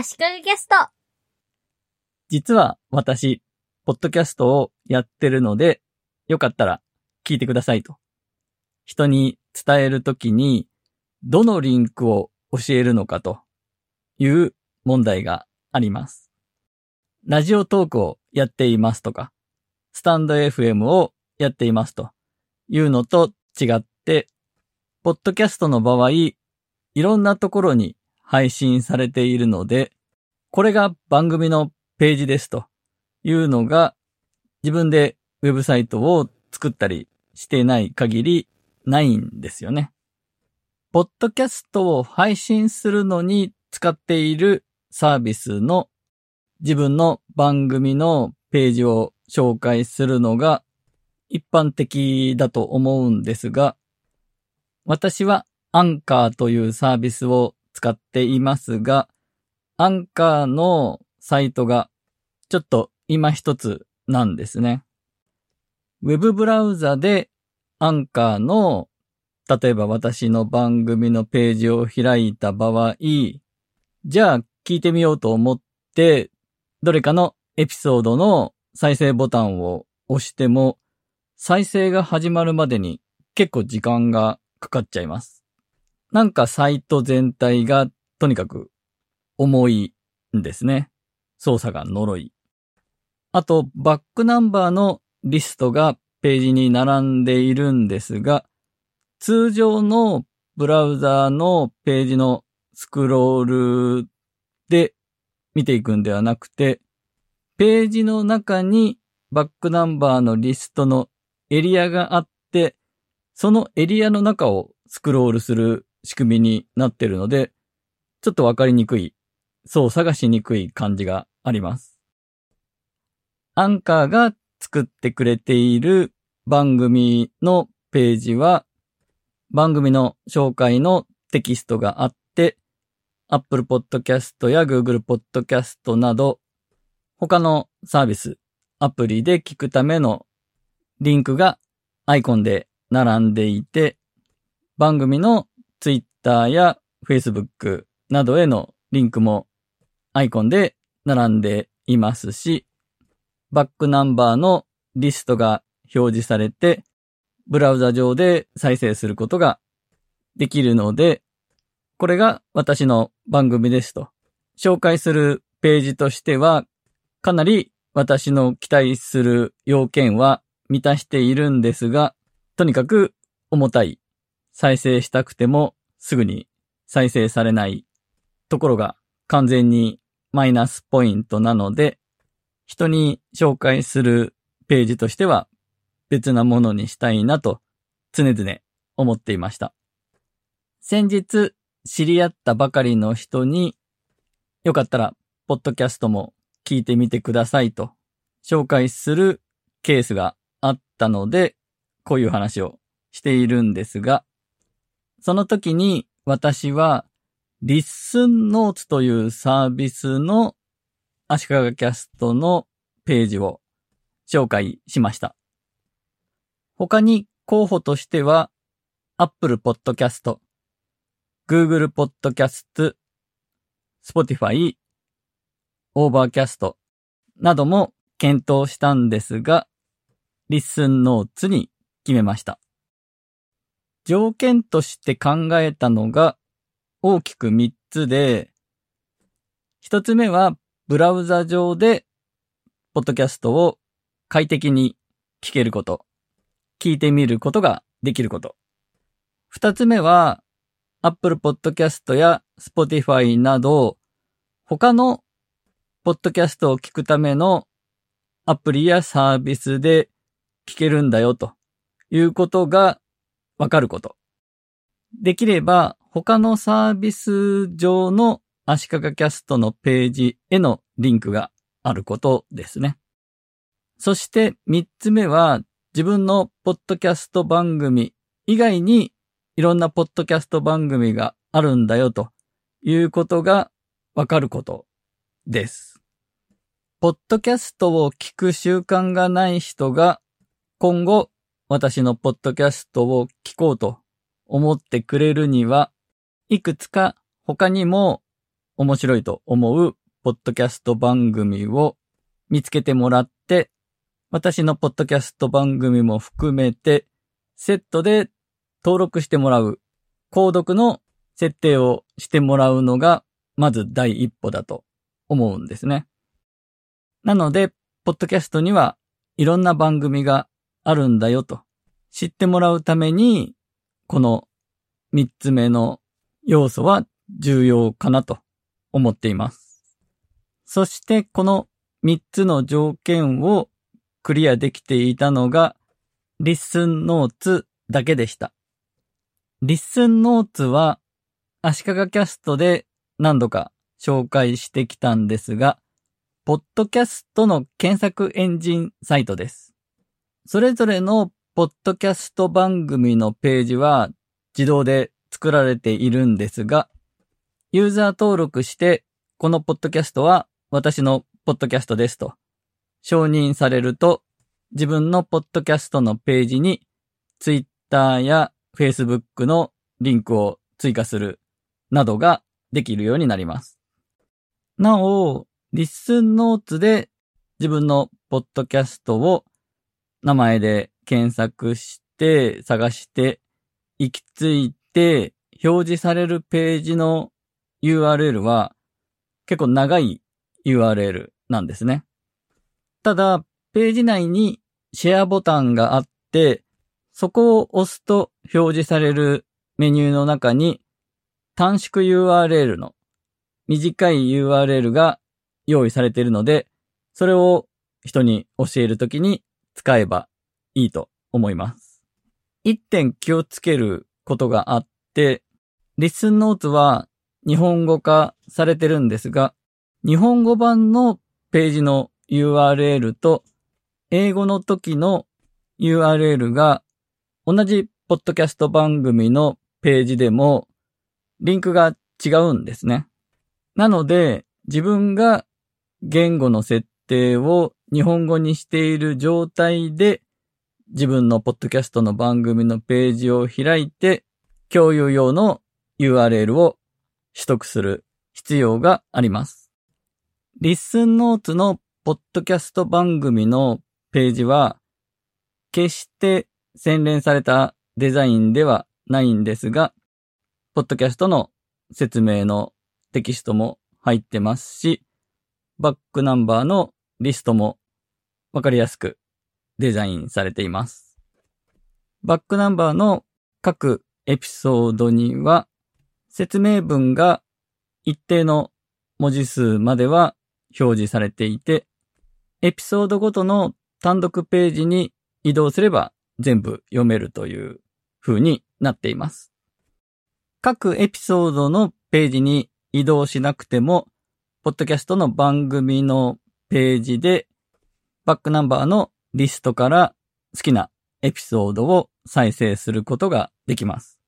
足利キャスト。実は私、ポッドキャストをやってるので、よかったら聞いてくださいと。人に伝えるときに、どのリンクを教えるのかという問題があります。ラジオトークをやっていますとか、スタンド FM をやっていますというのと違って、ポッドキャストの場合、いろんなところに配信されているので、これが番組のページですというのが自分でウェブサイトを作ったりしてない限りないんですよね。ポッドキャストを配信するのに使っているサービスの自分の番組のページを紹介するのが一般的だと思うんですが、私はアンカーというサービスを使っていますが、アンカーのサイトがちょっと今一つなんですね。ウェブブラウザでアンカーの例えば私の番組のページを開いた場合、じゃあ聞いてみようと思って、どれかのエピソードの再生ボタンを押しても、再生が始まるまでに結構時間がかかっちゃいます。なんかサイト全体がとにかく重いんですね。操作が呪い。あと、バックナンバーのリストがページに並んでいるんですが、通常のブラウザーのページのスクロールで見ていくんではなくて、ページの中にバックナンバーのリストのエリアがあって、そのエリアの中をスクロールする仕組みになってるので、ちょっとわかりにくい、操作がしにくい感じがあります。アンカーが作ってくれている番組のページは、番組の紹介のテキストがあって、Apple Podcast や Google Podcast など、他のサービス、アプリで聞くためのリンクがアイコンで並んでいて、番組の Twitter や Facebook などへのリンクもアイコンで並んでいますし、バックナンバーのリストが表示されて、ブラウザ上で再生することができるので、これが私の番組ですと。紹介するページとしては、かなり私の期待する要件は満たしているんですが、とにかく重たい。再生したくてもすぐに再生されないところが完全にマイナスポイントなので、人に紹介するページとしては別なものにしたいなと常々思っていました。先日知り合ったばかりの人によかったらポッドキャストも聞いてみてくださいと紹介するケースがあったのでこういう話をしているんですがその時に私はListen Notes というサービスの足利キャストのページを紹介しました。他に候補としては、Apple Podcast、Google Podcast、Spotify、Overcast なども検討したんですが、 Listen Notes に決めました。条件として考えたのが大きく3つで、1つ目はブラウザ上でポッドキャストを快適に聞けること。聞いてみることができること。二つ目は、Apple Podcast や Spotify など、他のポッドキャストを聞くためのアプリやサービスで聞けるんだよということがわかること。できれば、他のサービス上の足利キャストのページへのリンクがあることですね。そして三つ目は、自分のポッドキャスト番組以外にいろんなポッドキャスト番組があるんだよということがわかることです。ポッドキャストを聞く習慣がない人が今後私のポッドキャストを聞こうと思ってくれるには、いくつか他にも面白いと思うポッドキャスト番組を見つけてもらって、私のポッドキャスト番組も含めて、セットで登録してもらう、購読の設定をしてもらうのが、まず第一歩だと思うんですね。なので、ポッドキャストにはいろんな番組があるんだよと知ってもらうために、この三つ目の要素は重要かなと思っています。そしてこの三つの条件をクリアできていたのが、リッスンノーツだけでした。リッスンノーツは、足利キャストで何度か紹介してきたんですが、ポッドキャストの検索エンジンサイトです。それぞれのポッドキャスト番組のページは自動で作られているんですが、ユーザー登録して、このポッドキャストは私のポッドキャストですと承認されると、自分のポッドキャストのページに Twitter や Facebook のリンクを追加するなどができるようになります。なお、リッスンノーツで自分のポッドキャストを名前で検索して探して行き着いて表示されるページの URL は結構長い URL なんですね。ただ、ページ内にシェアボタンがあって、そこを押すと表示されるメニューの中に短縮 URL の短い URL が用意されているので、それを人に教えるときに使えばいいと思います。一点気をつけることがあって、リッスンノーツは日本語化されてるんですが、日本語版のページの URL と英語の時の URL が同じポッドキャスト番組のページでもリンクが違うんですね。なので自分が言語の設定を日本語にしている状態で自分のポッドキャストの番組のページを開いて共有用の URL を取得する必要があります。リッスンノーツのポッドキャスト番組のページは、決して洗練されたデザインではないんですが、ポッドキャストの説明のテキストも入ってますし、バックナンバーのリストもわかりやすくデザインされています。バックナンバーの各エピソードには説明文が一定の文字数までは表示されていて、エピソードごとの単独ページに移動すれば全部読めるという風になっています。各エピソードのページに移動しなくても、ポッドキャストの番組のページで、バックナンバーのリストから好きなエピソードを再生することができます。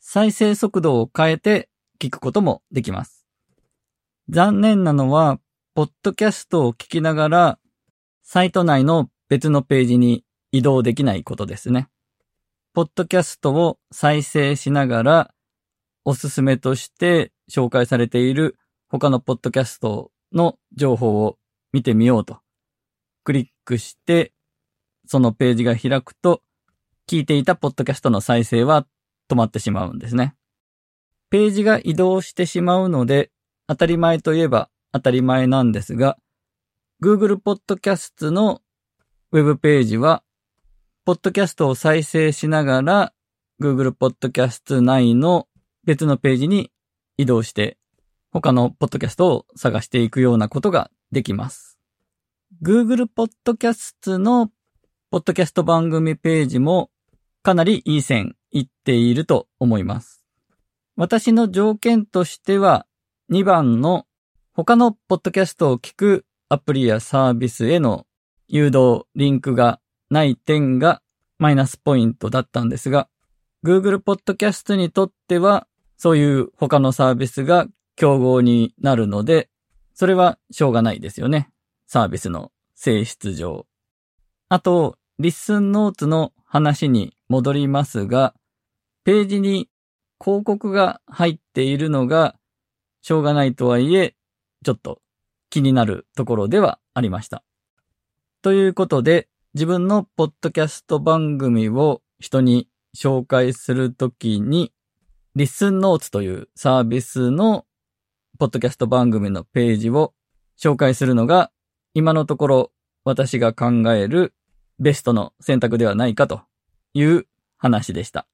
再生速度を変えて聞くこともできます。残念なのは、ポッドキャストを聞きながら、サイト内の別のページに移動できないことですね。ポッドキャストを再生しながら、おすすめとして紹介されている他のポッドキャストの情報を見てみようと。クリックして、そのページが開くと、聞いていたポッドキャストの再生は止まってしまうんですね。ページが移動してしまうので、当たり前といえば当たり前なんですが、Google Podcast のウェブページは、ポッドキャストを再生しながら、Google Podcast 内の別のページに移動して、他のポッドキャストを探していくようなことができます。Google Podcast のポッドキャスト番組ページもかなりいい線いっていると思います。私の条件としては2番の他のポッドキャストを聞くアプリやサービスへの誘導、リンクがない点がマイナスポイントだったんですが、Google Podcast にとってはそういう他のサービスが競合になるので、それはしょうがないですよね。サービスの性質上。あと、リッスンノーツの話に戻りますが、ページに広告が入っているのがしょうがないとはいえ、ちょっと気になるところではありました。ということで、自分のポッドキャスト番組を人に紹介するときに、リッスンノーツというサービスのポッドキャスト番組のページを紹介するのが今のところ私が考えるベストの選択ではないかという話でした。